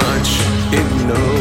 it knows.